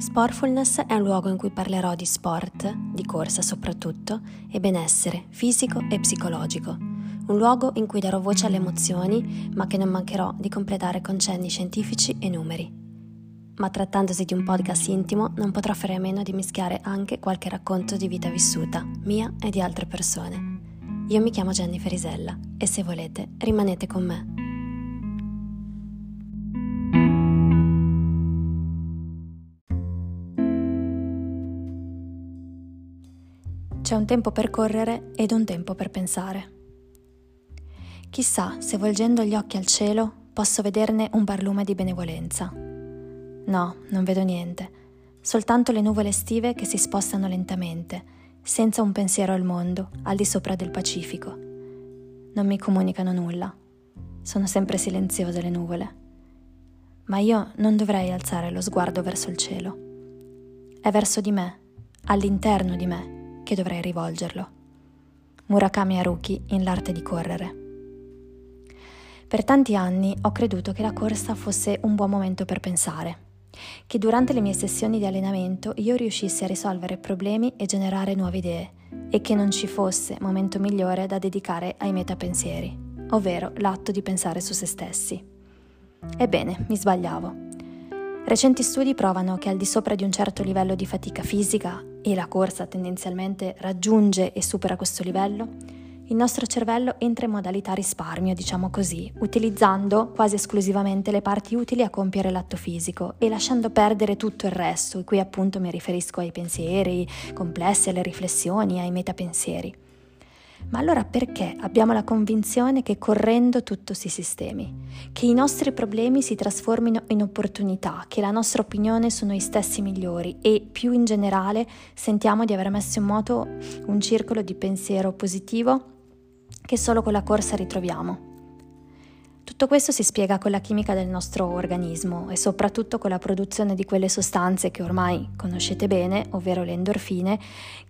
Sportfulness è un luogo in cui parlerò di sport, di corsa soprattutto, e benessere fisico e psicologico. Un luogo in cui darò voce alle emozioni, ma che non mancherò di completare con cenni scientifici e numeri. Ma trattandosi di un podcast intimo, non potrò fare a meno di mischiare anche qualche racconto di vita vissuta, mia e di altre persone. Io mi chiamo Jennifer Isella e se volete rimanete con me. C'è un tempo per correre ed un tempo per pensare. Chissà se volgendo gli occhi al cielo posso vederne un barlume di benevolenza. No, non vedo niente, soltanto le nuvole estive che si spostano lentamente, senza un pensiero al mondo, al di sopra del Pacifico. Non mi comunicano nulla. Sono sempre silenziose le nuvole. Ma io non dovrei alzare lo sguardo verso il cielo. È verso di me, all'interno di me, che dovrei rivolgerlo. Murakami Haruki in L'arte di correre. Per tanti anni ho creduto che la corsa fosse un buon momento per pensare, che durante le mie sessioni di allenamento io riuscissi a risolvere problemi e generare nuove idee e che non ci fosse momento migliore da dedicare ai metapensieri, ovvero l'atto di pensare su se stessi. Ebbene, mi sbagliavo. Recenti studi provano che al di sopra di un certo livello di fatica fisica, e la corsa tendenzialmente raggiunge e supera questo livello, il nostro cervello entra in modalità risparmio, diciamo così, utilizzando quasi esclusivamente le parti utili a compiere l'atto fisico e lasciando perdere tutto il resto, e qui appunto mi riferisco ai pensieri complessi, alle riflessioni, ai metapensieri. Ma allora perché abbiamo la convinzione che correndo tutto si sistemi? Che i nostri problemi si trasformino in opportunità, che la nostra opinione sono i stessi migliori e più in generale sentiamo di aver messo in moto un circolo di pensiero positivo che solo con la corsa ritroviamo? Tutto questo si spiega con la chimica del nostro organismo e soprattutto con la produzione di quelle sostanze che ormai conoscete bene, ovvero le endorfine,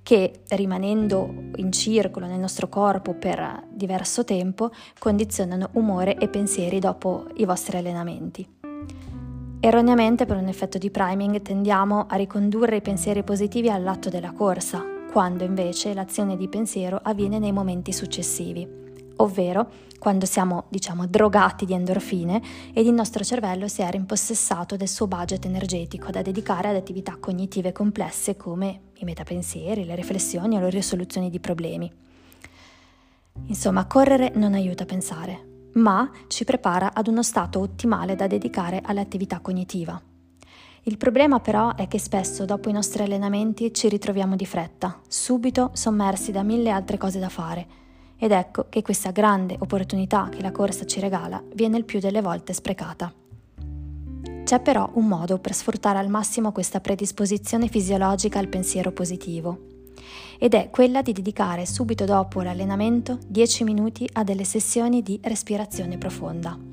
che rimanendo in circolo nel nostro corpo per diverso tempo condizionano umore e pensieri dopo i vostri allenamenti. Erroneamente, per un effetto di priming, tendiamo a ricondurre i pensieri positivi all'atto della corsa, quando invece l'azione di pensiero avviene nei momenti successivi ovvero quando siamo, diciamo, drogati di endorfine ed il nostro cervello si è rimpossessato del suo budget energetico da dedicare ad attività cognitive complesse come i metapensieri, le riflessioni o le risoluzioni di problemi. Insomma, correre non aiuta a pensare, ma ci prepara ad uno stato ottimale da dedicare all'attività cognitiva. Il problema però è che spesso dopo i nostri allenamenti ci ritroviamo di fretta, subito sommersi da mille altre cose da fare ed ecco che questa grande opportunità che la corsa ci regala viene il più delle volte sprecata. C'è però un modo per sfruttare al massimo questa predisposizione fisiologica al pensiero positivo, ed è quella di dedicare subito dopo l'allenamento 10 minuti a delle sessioni di respirazione profonda.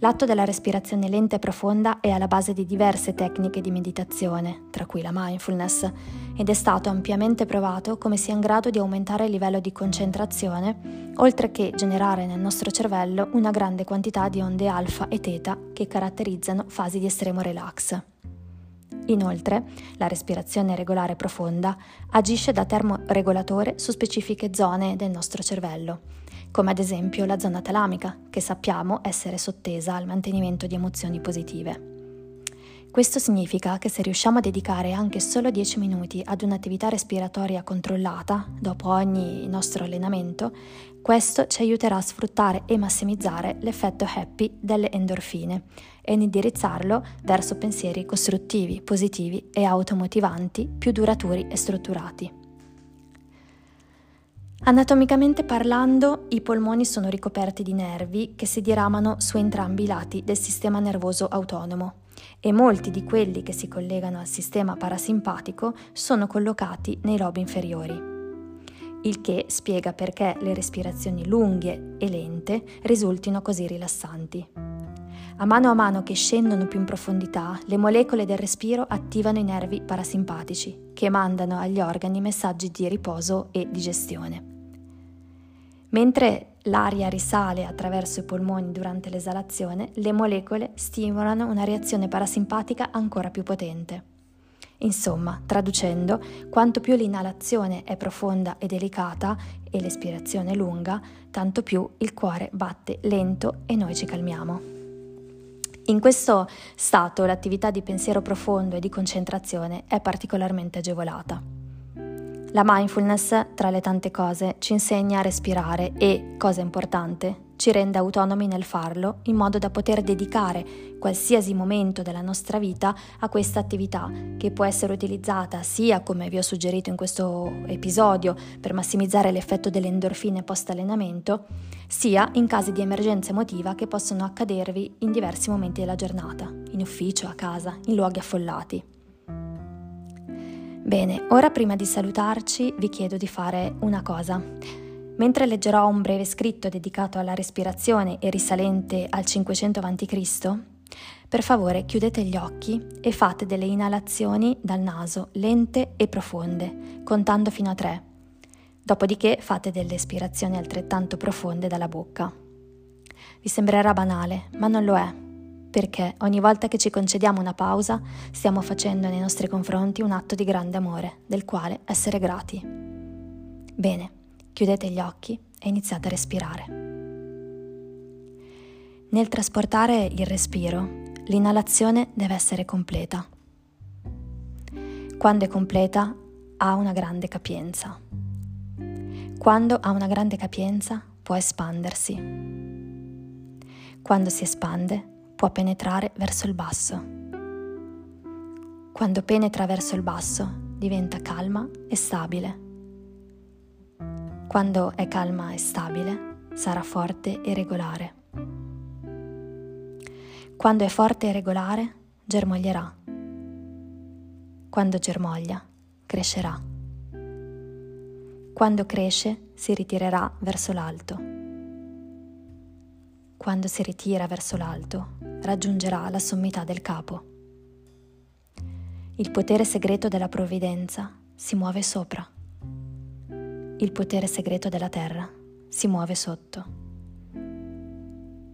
L'atto della respirazione lenta e profonda è alla base di diverse tecniche di meditazione, tra cui la mindfulness, ed è stato ampiamente provato come sia in grado di aumentare il livello di concentrazione, oltre che generare nel nostro cervello una grande quantità di onde alfa e teta che caratterizzano fasi di estremo relax. Inoltre, la respirazione regolare profonda agisce da termoregolatore su specifiche zone del nostro cervello come ad esempio la zona talamica, che sappiamo essere sottesa al mantenimento di emozioni positive. Questo significa che se riusciamo a dedicare anche solo 10 minuti ad un'attività respiratoria controllata dopo ogni nostro allenamento, questo ci aiuterà a sfruttare e massimizzare l'effetto happy delle endorfine e indirizzarlo verso pensieri costruttivi, positivi e automotivanti più duraturi e strutturati. Anatomicamente parlando, i polmoni sono ricoperti di nervi che si diramano su entrambi i lati del sistema nervoso autonomo e molti di quelli che si collegano al sistema parasimpatico sono collocati nei lobi inferiori. Il che spiega perché le respirazioni lunghe e lente risultino così rilassanti. A mano a mano che scendono più in profondità, le molecole del respiro attivano i nervi parasimpatici, che mandano agli organi messaggi di riposo e digestione. Mentre l'aria risale attraverso i polmoni durante l'esalazione, le molecole stimolano una reazione parasimpatica ancora più potente. Insomma, traducendo, quanto più l'inalazione è profonda e delicata e l'espirazione lunga, tanto più il cuore batte lento e noi ci calmiamo. In questo stato l'attività di pensiero profondo e di concentrazione è particolarmente agevolata. La mindfulness, tra le tante cose, ci insegna a respirare e, cosa importante, ci rende autonomi nel farlo in modo da poter dedicare qualsiasi momento della nostra vita a questa attività che può essere utilizzata sia come vi ho suggerito in questo episodio per massimizzare l'effetto delle endorfine post allenamento, sia in casi di emergenza emotiva che possono accadervi in diversi momenti della giornata, in ufficio, a casa, in luoghi affollati. Bene, ora prima di salutarci vi chiedo di fare una cosa. Mentre leggerò un breve scritto dedicato alla respirazione e risalente al 500 a.C., per favore chiudete gli occhi e fate delle inalazioni dal naso lente e profonde, contando fino a tre. Dopodiché fate delle espirazioni altrettanto profonde dalla bocca. Vi sembrerà banale, ma non lo è, perché ogni volta che ci concediamo una pausa stiamo facendo nei nostri confronti un atto di grande amore, del quale essere grati. Bene, Chiudete gli occhi e iniziate a respirare. Nel trasportare il respiro, l'inalazione deve essere completa. Quando è completa, ha una grande capienza. Quando ha una grande capienza, può espandersi. Quando si espande, può penetrare verso il basso. Quando penetra verso il basso, diventa calma e stabile quando è calma e stabile, sarà forte e regolare. Quando è forte e regolare, germoglierà. Quando germoglia, crescerà. Quando cresce, si ritirerà verso l'alto. Quando si ritira verso l'alto, raggiungerà la sommità del capo. Il potere segreto della provvidenza si muove sopra il potere segreto della terra si muove sotto.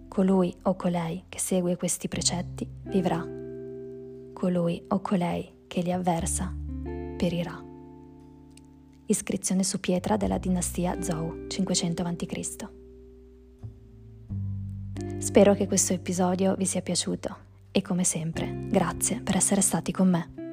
Colui o colei che segue questi precetti vivrà. Colui o colei che li avversa perirà. Iscrizione su pietra della dinastia Zhou 500 a.C. Spero che questo episodio vi sia piaciuto e come sempre grazie per essere stati con me.